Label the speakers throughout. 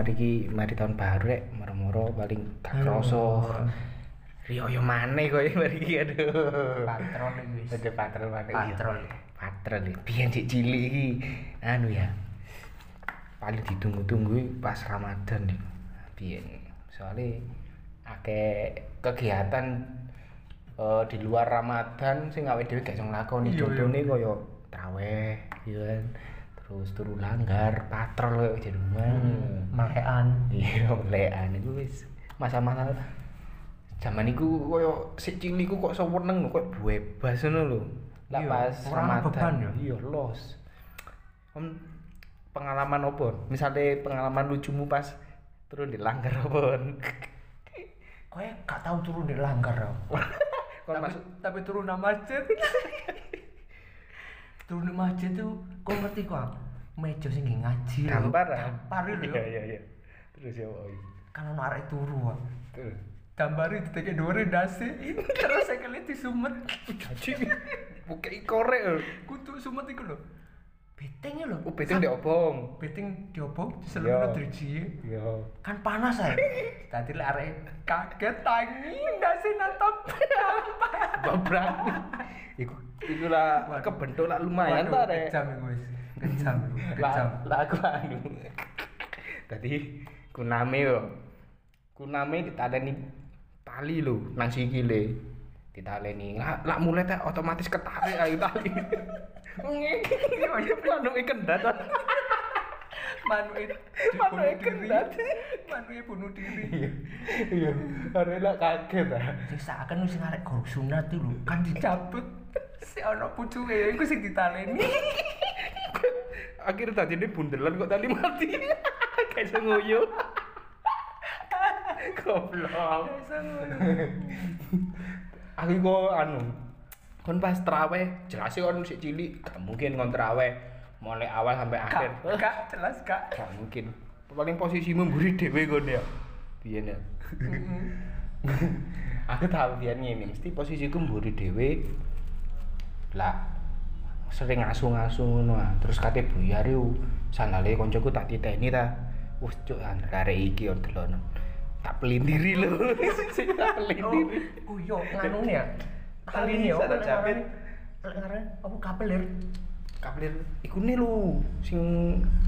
Speaker 1: mari ki mari tahun baru rek, moro-moro paling gak kroso. Rio yo maneh kowe mari ki aduh.
Speaker 2: Patron iki wis.
Speaker 1: Ada patron maneh.
Speaker 2: Patron.
Speaker 1: Patron iki. Biyen cik cilik iki anu ya. Paling ditunggu-tunggu pas Ramadan nih. Biyen. Soalnya akeh kegiatan eh, di luar Ramadan sing awake dhewe gak iso nglakoni.
Speaker 2: Iya, iya.
Speaker 1: Contone koyo traweh, ya kan. Terus turu langgar, patrol koyo di rumah.
Speaker 2: Malekan.
Speaker 1: Iya, lekan iku wis masa-masa zaman iku koyo sik cilik kok seneng kok bebas ngono lho. Lah
Speaker 2: Iya,
Speaker 1: pas
Speaker 2: ana beban
Speaker 1: Ramadan
Speaker 2: ya?
Speaker 1: iya los. Om pengalaman apa? Misalnya pengalaman lucumu pas turun di langgar apa?
Speaker 2: Kowe gak tau turun di langgar ya. Tapi,
Speaker 1: masuk
Speaker 2: tapi turun nang masjid. turun di masjid tuh kau ngerti kok meja sing ngaji lho.
Speaker 1: gambar ah.
Speaker 2: Gampar lho.
Speaker 1: Iya iya iya. Terus ya oi.
Speaker 2: Kan ono arek turu. Wak.
Speaker 1: Terus.
Speaker 2: Gambari diteke dhuwure ndase. Terus sekali disumet.
Speaker 1: Gaji. Bukai korek lho.
Speaker 2: Kudu sumet iku lho. Beteng ya lho.
Speaker 1: Oh, beting diobong.
Speaker 2: Beteng diobong
Speaker 1: Iya.
Speaker 2: diselupno driji.
Speaker 1: Iya.
Speaker 2: Kan panas ae. Tadi lek arek kaget tangi ndase natap.
Speaker 1: Babrak. Iku iku lah
Speaker 2: Waduh.
Speaker 1: kebentuk lah lumayan ta rek.
Speaker 2: Kejam iku wis. Kejam. Kejam.
Speaker 1: Lah aku anu. Tadi kuname yo. Kuname ditaleni tali lho nang sikile. Ditaleni. Lah lah mulai tak otomatis ketarik ayo tali. Ikan datar.
Speaker 2: Manuke
Speaker 1: Manuke
Speaker 2: dibunuh diri.
Speaker 1: kendat.
Speaker 2: Manuke bunuh diri.
Speaker 1: Iya, arek lah kaget ah.
Speaker 2: Sisakan wis arek guru sunat lho, kan dicabut. Si ono pucuke iku sing ditaleni.
Speaker 1: Akhirnya tadi ini bundelan kok tadi mati. Kayak iso nguyu. Goblok. Aku kok anu kon pas traweh jelas kon sik cilik gak mungkin kon traweh mulai awal sampai akhir
Speaker 2: kak jelas kak.
Speaker 1: gak mungkin paling posisimu mburi dhewe kon ya biyen ya aku tahu biyen ngene mesti posisiku mburi dhewe lah sering ngasu-ngasu ngono ah. terus kate buyar yo sandale koncoku tak titeni ta wis cuk arek iki yo delono tak pelindiri lho sing tak
Speaker 2: Oh,
Speaker 1: pelindiri
Speaker 2: oh iya, nganu ya.
Speaker 1: Tali
Speaker 2: Tali ya,
Speaker 1: sana
Speaker 2: apa
Speaker 1: jepit.
Speaker 2: ngaran? Lek ngaran apa kapelir?
Speaker 1: Kabel iku nih lho sing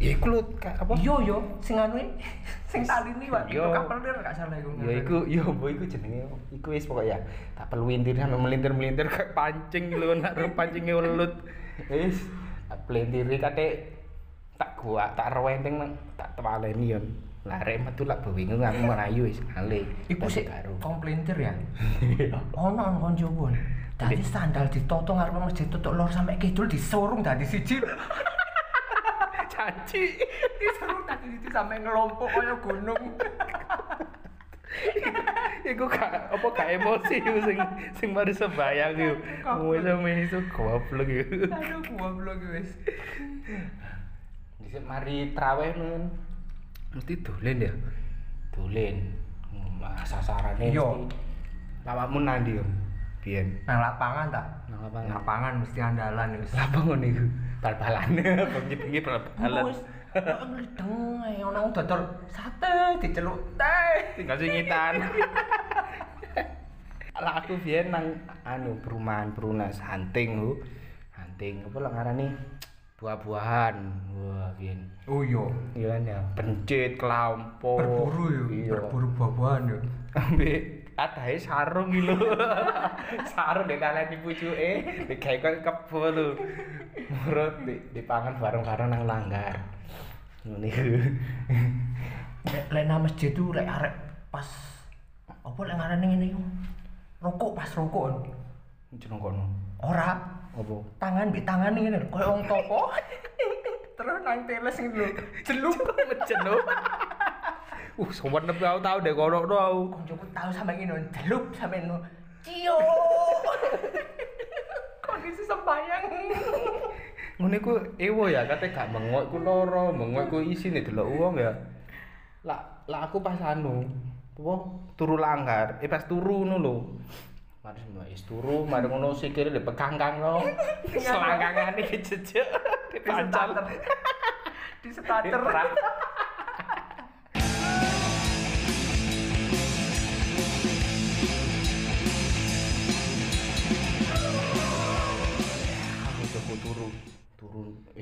Speaker 1: ya iku ka- apa?
Speaker 2: Iya yo, sing anu sing tali ini Pak.
Speaker 1: Iya.
Speaker 2: Itu kapelir gak salah iku.
Speaker 1: ya iku ya mbok iku jenenge iku wis pokoknya tak pelintir sampe melintir-melintir kayak pancing lho nak pancingnya welut. Wis. Tak pelintiri kate tak gua tak rewenteng nang tak tewaleni yon. Lare metu lak bingung aku merayu wis ngale
Speaker 2: Iku sih
Speaker 1: karo.
Speaker 2: komplintir ya. Ono on konco pun. Dadi sandal ditoto ngarep masjid tutuk lor sampai kidul disurung dadi siji.
Speaker 1: caci
Speaker 2: Disurung dadi siji sampai ngelompok kaya gunung.
Speaker 1: iku gak apa gak emosi iku sing sing mari sembayang iku wis iso goblok iku
Speaker 2: Aduh, goblok wis.
Speaker 1: Dhisik mari traweh nun. Mesti dolen ya. Dolen. Mas sasarane
Speaker 2: Iya.
Speaker 1: mesti lawakmu nandi yo. Biyen.
Speaker 2: Nang lapangan ta?
Speaker 1: Nang
Speaker 2: Nang
Speaker 1: lapangan.
Speaker 2: lapangan mesti andalan wis.
Speaker 1: Apa ngono iku? Bal-balan. Bengi-bengi bal-balan.
Speaker 2: Wis nglideng ae ono wong dodol sate diceluk teh.
Speaker 1: Tinggal singitan. Lah aku biyen nang anu perumahan Perunas hunting lho. Hunting apa lah ngarani buah-buahan. Wah, biyen.
Speaker 2: Oh iya,
Speaker 1: Iya kan ya, pencit, kelampo.
Speaker 2: berburu yo,
Speaker 1: Iya.
Speaker 2: berburu buah-buahan yo.
Speaker 1: Ambek adahe sarung lho. sarung ditaleni pucuke, digawe kok kebo lho. Murut di, dipangan bareng-bareng nang langgar. Ngono iku.
Speaker 2: Lek nang masjid tuh lek arek pas apa lek ngarani ngene iku. Rokok pas rokok.
Speaker 1: Jeneng kono.
Speaker 2: Ora
Speaker 1: Apa?
Speaker 2: tangan di tangan ngene lho, koyo wong topo. Terus nang teles ngene lho. Jeluk
Speaker 1: Mejen lho. Uh, sowan nepi aku tau deh kono to aku.
Speaker 2: koncoku tahu sampe ngene jeluk sampe ngono. Cio. Kondisi sembayang.
Speaker 1: Ngono iku ewo ya, kate gak mengok iku loro, mengok iku isine delok wong ya. Lah, lah aku pas anu, apa turu langgar, eh pas turu ngono lho. Mari semua is turu, mari ngono sikile dipegang kang no. Selangkangane kejejek.
Speaker 2: Di
Speaker 1: Pancal.
Speaker 2: starter. Di starter.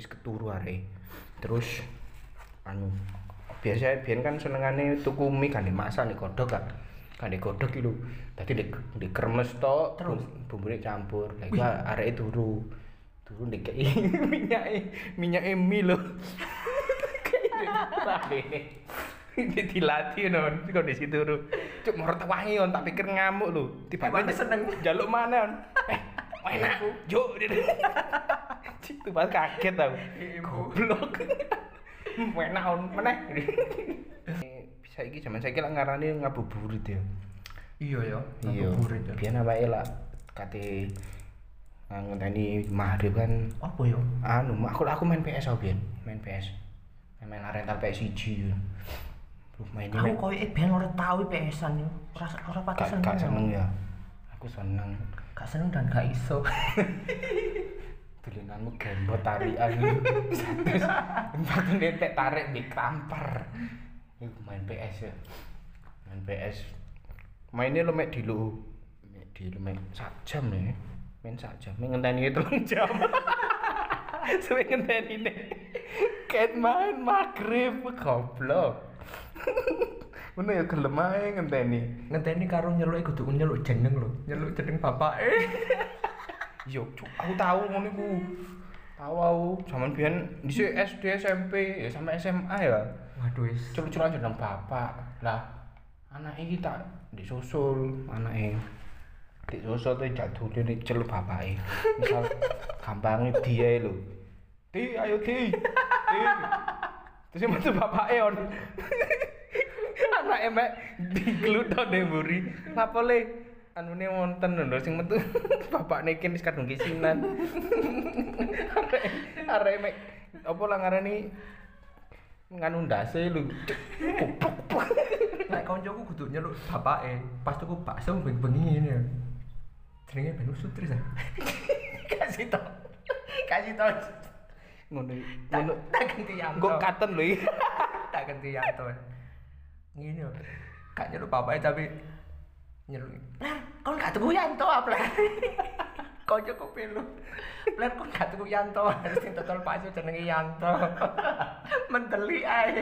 Speaker 1: Wis keturu are. Terus anu biasa biyen kan senengane tuku mie kan dimasak nih kodok kan. Kan digodok iki lho. Dadi di, di kremes tok
Speaker 2: Terus?
Speaker 1: bum- bumbune campur. Lah iku areke turu. Turu ndekeki minyake minyake mie lho. Ini dilatih non kondisi turu cuk mau wangi on tak pikir ngamuk lho tiba-tiba
Speaker 2: seneng.
Speaker 1: jaluk mana on eh enak cik tuh pas kaget tau. Goblok. Enak on meneh. Bisa iki zaman saiki lak ngarani ngabuburit ya.
Speaker 2: Iya ya.
Speaker 1: iya.
Speaker 2: Ngabuburit ya.
Speaker 1: biyen awake lah kate ngenteni maghrib kan.
Speaker 2: Apa ya?
Speaker 1: anu aku aku main PS aku biyen. Main PS main rental PS 1 Duh, main
Speaker 2: Aku koyo eh ben ora tau PS-an yo. Ora ora pati seneng.
Speaker 1: gak seneng ya. Aku seneng
Speaker 2: Gak seneng dan gak iso.
Speaker 1: dolinanmu gembot tarian terus empat netek tarik di Iku main PS ya. Main PS mainnya lo mek di lo di lo mek sak jam ya. Main sak jam. Main ngenteni telung jam. Sampai ngenteni nih ket main maghrib. Goblok Ngono ya gelem ae ngenteni.
Speaker 2: Ngenteni karo nyeluk kudu nyeluk jeneng lho. Nyeluk jeneng bapake.
Speaker 1: Yo, cuk, aku tahu ngono iku. Tahu aku zaman biyen dhisik SD, SMP, ya sampai SMA ya.
Speaker 2: Waduh wis.
Speaker 1: Celuk-celukan jeneng bapak. Lah, anak iki tak disusul, anake disusul tuh jatuh ini celuk bapake. Misal gampangnya dia lho. Di, ayo di. Di. Terus metu bapake on. Anake mek digluthon ning mburi. Lapo le? Anune wonten lho sing metu bapakne iki wis kadung kisinan. Arek arek mek apa lah ngarani nganu ndase lho.
Speaker 2: Nek koncoku kudu nyeluk bapake. Pas tuku bakso bengi-bengi ngene. Jenenge Ben Sutris ya. Kasih tau. Kasih tau.
Speaker 1: Ngono
Speaker 2: Tak
Speaker 1: ngono.
Speaker 2: tak ganti yang.
Speaker 1: Engko katen lho iki.
Speaker 2: tak ganti yang to. Ngene. Gak nyeluk bapake tapi nyeluk. Lah, kon gak tuku Yanto apa lah. Koncoku pelu. Lah kon gak tuku Yanto, sing total bakso jenenge Yanto. Menteli ae.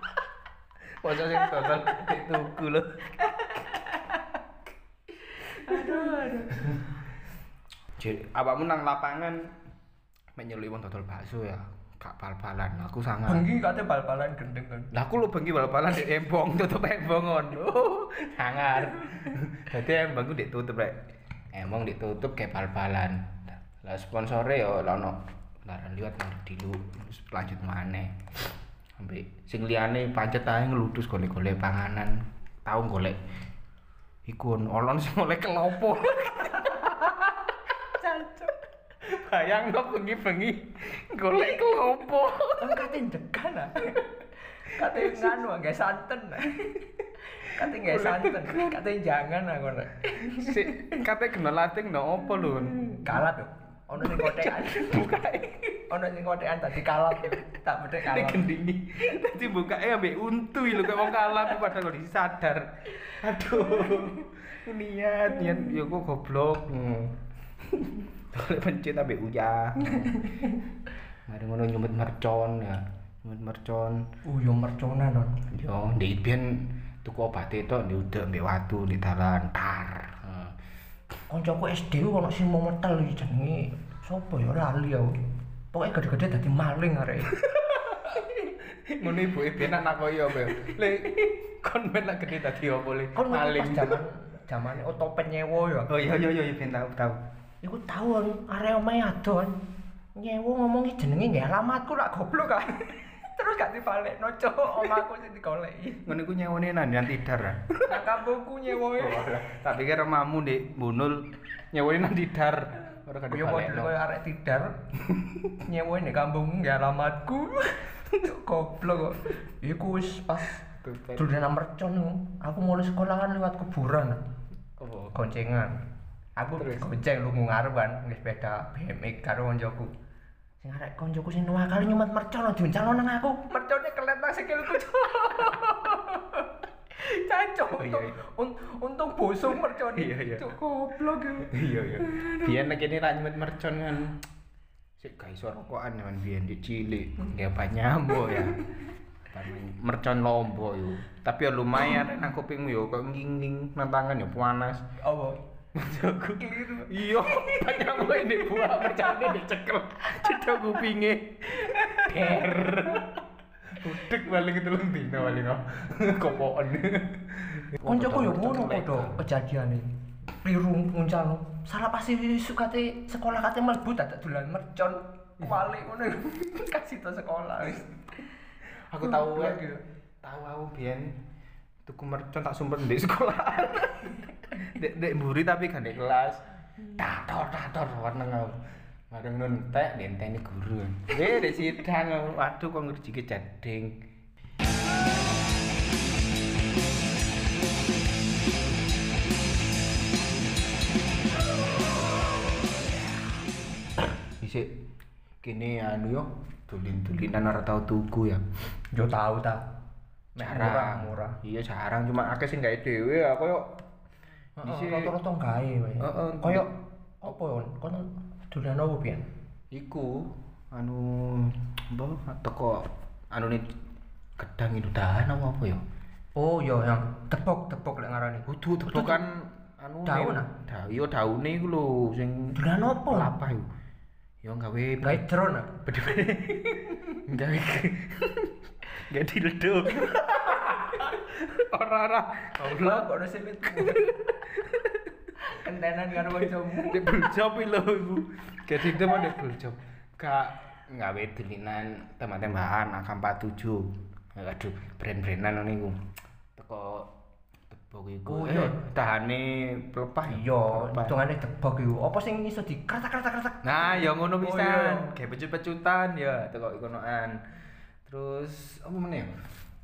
Speaker 1: Masa sing total tuku lho.
Speaker 2: Aduh, aduh.
Speaker 1: Jadi, awakmu nang lapangan menyeluk wong dodol bakso ya. Gak bal-balan, aku sangat.
Speaker 2: Bengi kate bal-balan gendeng kan.
Speaker 1: Lah aku lu bengi bal-balan di embong tutup embong ngono. Sangar. Dadi embong ku ditutup rek. Embong ditutup kayak bal-balan. Lah sponsore yo lah ono laran liwat nang dilu terus lanjut maneh. Sampai sing liyane pancet ae ngeludus golek-golek panganan. Tau golek iku olon sing golek kelopo. Bayang no bengi-bengi golek kelopo.
Speaker 2: Kate ndegan ah. Kate nganu ah, nggak santen. ah. Kate nggak santen. Kate jangan aku nek.
Speaker 1: Si kate kena latih no opo lho.
Speaker 2: Kalat lho. Ono sing kotekan.
Speaker 1: Bukae
Speaker 2: Ono sing kotekan tadi kalat. Tak bedek kalat.
Speaker 1: gendingi. Dadi bukae ambek untu lho kayak wong kalah aku padahal kok disadar. Aduh. Niat niat ya kok goblok. Pencet ambek uyah. Mari ngono nyumet mercon ya. Nyumet mercon.
Speaker 2: Uh, yo merconan non.
Speaker 1: Yo, ndek biyen tuku obat itu di udah ambek watu di dalan tar.
Speaker 2: Koncoku SD ono sing mau metel iki jenenge sapa ya lali aku. Pokoknya gede-gede dadi maling arek.
Speaker 1: Ngono ibu e ben anak koyo. Le kon nak gede opo le?
Speaker 2: Kon
Speaker 1: Maling.
Speaker 2: zaman zamane otopet nyewa ya.
Speaker 1: Oh iya iya iya ben tau tau.
Speaker 2: Iku tau kan arek omahe adon. Nyewa ngomongi jenenge nggih alamatku lak goblok kan. Terus gak dibalekno cok omahku sing digoleki.
Speaker 1: Ngono iku nyewone nang Yan Tidar. ah.
Speaker 2: Nang kampungku nyewa.
Speaker 1: Oh. Tak pikir omamu di Bunul nyewone nang Tidar. Ora kan
Speaker 2: Yo model koyo arek tidar. Nyewa ning kampungku nggih alamatku. Goblok kok. Iku wis pas dolanan mercon iku. Aku mulai sekolah kan lewat kuburan.
Speaker 1: Oh.
Speaker 2: Goncengan. Aku
Speaker 1: Terus?
Speaker 2: gonceng lu ngarep kan nggih sepeda BMX karo koncoku. Sing arek koncoku sing nuwa kali nyumet mercon diuncalno nang aku. Merconnya kelet nang sikilku. Cancok.
Speaker 1: Oh, iya,
Speaker 2: untung-
Speaker 1: iya.
Speaker 2: un- Untung bosong mercon.
Speaker 1: Iya, iya.
Speaker 2: Cuk goblok iku.
Speaker 1: iya iya biyen nek kene ra nyumet mercon kan sik gak iso rokokan kan biyen di cilik apa nyambo ya mercon lombo yo tapi ya lumayan nang kupingmu yo kok nging-nging nang tangan yo panas
Speaker 2: Apa?
Speaker 1: Aku keliru. Iya, banyak mau ini buah mercane dicekel. Cedok kupinge. Der. Udek paling telung dino paling kok. Kopoken.
Speaker 2: Koncoku yo ngono padha kejadiane. Kliru nguncalno. Salah pasti sukate sekolah kate mlebu dadak dolan mercon. Balik ngono. Kasih to sekolah wis.
Speaker 1: Aku tahu ya.
Speaker 2: ya.
Speaker 1: Tahu aku biyen tuku mercon tak sumber di sekolah. Dek dek mburi tapi gak di kelas. Tator tator warna aku. Bareng nuntek denteni guru. Eh dek sidang waduh kok ngerjike jading. Isik kene anu yo tulin-tulinan ora tau tuku ya.
Speaker 2: Yo tahu ta. Mek murah
Speaker 1: Jarang.
Speaker 2: murah.
Speaker 1: Iya jarang cuma akeh sing gawe dhewe ya koyo Dhisik-
Speaker 2: rata-rata gawe wae.
Speaker 1: Heeh,
Speaker 2: Kaya apa yo? Kon dolan opo pian?
Speaker 1: iku anu apa teko anu nih gedang itu dahan apa apa ya?
Speaker 2: Oh yo yang tepok-tepok lek ngarani.
Speaker 1: Kudu tebukan anu
Speaker 2: Daun, ah?
Speaker 1: Da, iya daune iku lho sing
Speaker 2: Dolan opo?
Speaker 1: apa iku? Yo gawe
Speaker 2: Gawe drone. ah?
Speaker 1: Gawe Gak dildo. Ora-ora.
Speaker 2: Allah kok ono silit. Kentenan karo kancamu.
Speaker 1: Di job lho iku. Jadi itu mah di job. Kak gawe dulinan tembak-tembakan AK47. Aduh, brand-brandan ngono iku. Teko tebok iku.
Speaker 2: Oh, iya.
Speaker 1: Eh, tahane pelepah ya?
Speaker 2: Iya, hitungane tebok iku. Apa sing iso di kretak-kretak-kretak?
Speaker 1: Nah, ya ngono
Speaker 2: Oh,
Speaker 1: pisan.
Speaker 2: iya.
Speaker 1: Kayak pecut-pecutan ya, teko ikonoan. Terus apa meneh?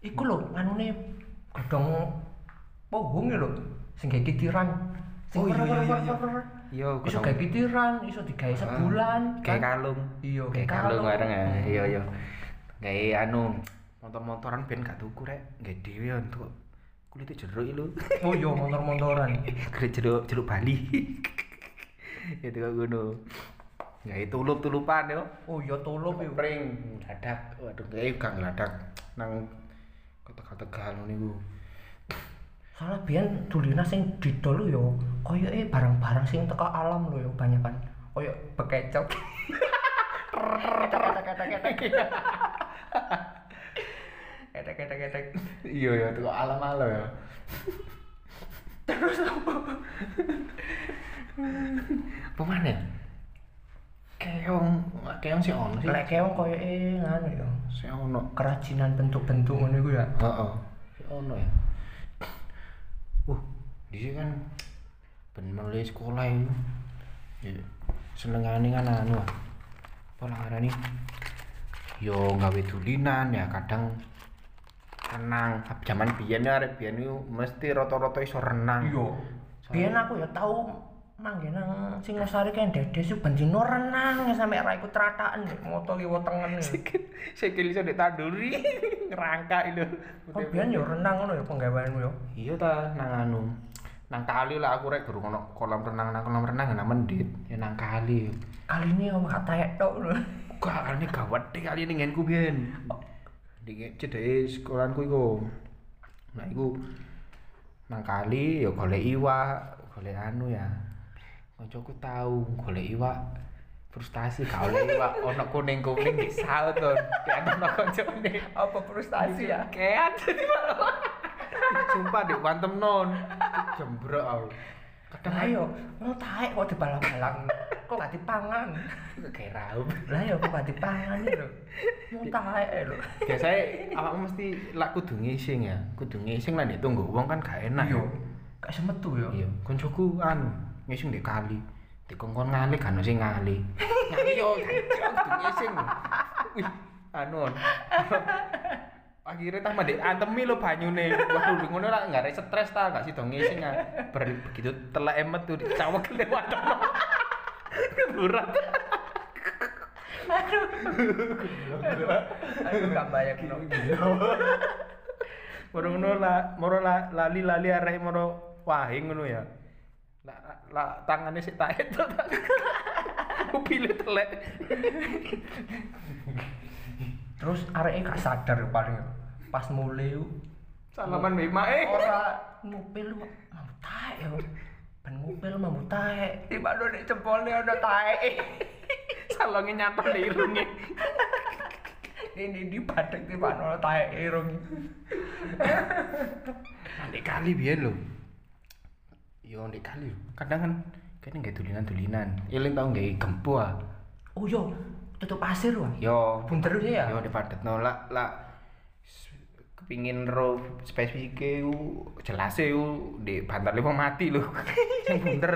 Speaker 2: Iku lho, anune godhong pohong lho, sing gawe kitiran. Sing
Speaker 1: Oh, iya, iya, iya, iya. Iya,
Speaker 2: Iso gawe kitiran, iso digawe sebulan.
Speaker 1: kayak
Speaker 2: kan?
Speaker 1: kalung.
Speaker 2: Iya,
Speaker 1: kayak kalung bareng ya. Iya, iya. Kayak anu motor-motoran ben gak tuku rek, gak dhewe ya, untuk kulit jeruk lho.
Speaker 2: Oh iya, motor-motoran.
Speaker 1: Kulit jeruk jeruk Bali. Itu kok ngono. Gawe tulup-tulupan yo.
Speaker 2: Oh iya, tulup iku.
Speaker 1: Pring dadak. Waduh, kayak gak ngeladak nang kota-kota ngono niku.
Speaker 2: Soalnya biyen dulina sing didol yo koyoke barang-barang sing teko alam lho yo banyak kan. Koyo bekecok. Ketek-ketek-ketek.
Speaker 1: Iya ya, tuh alam-alam ya.
Speaker 2: Terus apa?
Speaker 1: Pemane? Keong, keong sih ono sih.
Speaker 2: Lek keong koyoke nganu yo.
Speaker 1: Sih ono.
Speaker 2: Kerajinan bentuk-bentuk ngono iku ya.
Speaker 1: Heeh. Sih ono ya. Uh, di sini kan ben mulai sekolah itu. Ya, senengane kan anu. ah. Apa ngarani? Yo gawe dulinan ya kadang renang. Zaman biyen ya arek biyen mesti rata-rata iso renang.
Speaker 2: Iya. Biyen aku ya tau manggen nang Singosari kan dede sih bendino renang sampe ra ikut rataan moto liwat tengen.
Speaker 1: Sikil sikil iso ditanduri ngerangka itu.
Speaker 2: Kok biyen yo renang ngono ya penggaweanmu yo.
Speaker 1: Iya ta nang anu. Nang kali lah aku rek guru ono kolam renang nang kolam renang nang mendit ya nang kali.
Speaker 2: Kali ini aku gak taek tok lho.
Speaker 1: Gak ini gawat deh kali ini ngenku biyen. Di cedeke sekolahku iku. Nah iku nang kali ya golek iwak, golek anu ya. Kancaku tahu golek iwak frustasi gak oleh iwak ono kuning-kuning di saut to. Kayak ono kancane.
Speaker 2: Apa frustasi ya?
Speaker 1: Kayak Sumpah di wantem non. Jembrok aku. Kadang
Speaker 2: Lah yo, mau taek kok dibalang-balang. Kok gak dipangan?
Speaker 1: kayak raup.
Speaker 2: Lah yo kok gak dipangan lho. Mau taek lho.
Speaker 1: Biasanya awakmu mesti lak kudu ngising ya. Kudu ngising lah ditunggu wong kan gak enak.
Speaker 2: Iya. Gak semetu yo.
Speaker 1: Iya, koncoku anu ngising di kali. Dikongkon ngali kan sing ngali. Ngali yo, ngising. Wih, anu. Akhirnya tambah dek antemi lo banyune. Waduh, di ngono lah nggak ada stres ta, gak sido ngising ah. Ber- begitu telek emet tuh dicawek lewat. Berat.
Speaker 2: Aku gak bayang no.
Speaker 1: Moro ngono la, moro la, lali-lali arek moro wahing ngono ya. Lah la, tangane sik tak itu. Mobilnya telek.
Speaker 2: Terus areke gak sadar paling pas mulai yuk.
Speaker 1: Salaman mbek mae.
Speaker 2: Ora ngupil lu mau taek ya. Ben ngupil mau taek. Tiba do nek jempolne ana taek.
Speaker 1: Salonge nyantol di irunge.
Speaker 2: Ini di badek tiba ana taek irung.
Speaker 1: Nanti kali biyen lho. Yo ndek kali. Kadang kan kene nggak tulinan-tulinan. Eling tau nggak gempo ah.
Speaker 2: Oh yo, tutup pasir wah.
Speaker 1: Yo
Speaker 2: Bunter ya.
Speaker 1: yo dipadet no lah lah kepingin ro spesifike ku jelas e ku di bantar lima mati lho. Sing bunter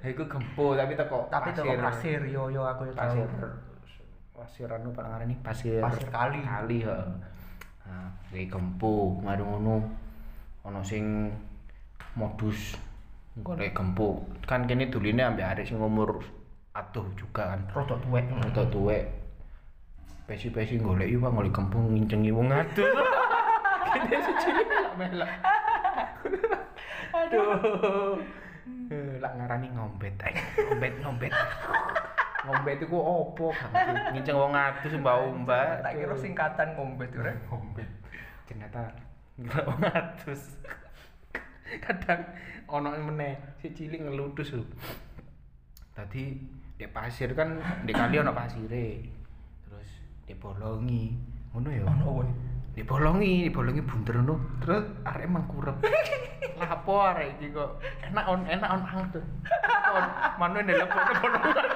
Speaker 1: ha iku gempo tapi teko
Speaker 2: Tapi tutup pasir yo yo aku yo
Speaker 1: pasir pasir anu pak ngarani pasir
Speaker 2: Pasir kali.
Speaker 1: kali heeh nah kayak gempo mari ngono ono sing modus golek gempo kan kene duline ambek arek sing umur aduh juga kan.
Speaker 2: Rodok tuwek.
Speaker 1: rada tuwek. Pesi-pesi golek Pak, golek gempo ngincengi wong aduh. Kene siji lak melak aduh. Eh, lak ngarani ngombet ae. Ngombet ngombet. Ngombet iku opo kan nginceng wong atus mbak-mbak
Speaker 2: Tak kira singkatan ngombet rek.
Speaker 1: ngombet. Ternyata wong atus kadang ono meneh si cilik ngeludus lho. Tadi di pasir kan di kali ono pasire terus dibolongi ngono ya?
Speaker 2: Ono kowe.
Speaker 1: dibolongi dibolongi bunter ngono terus arek mangkurep lapo arek iki kok? Enak on enak on angtu on manu ndelok bolongan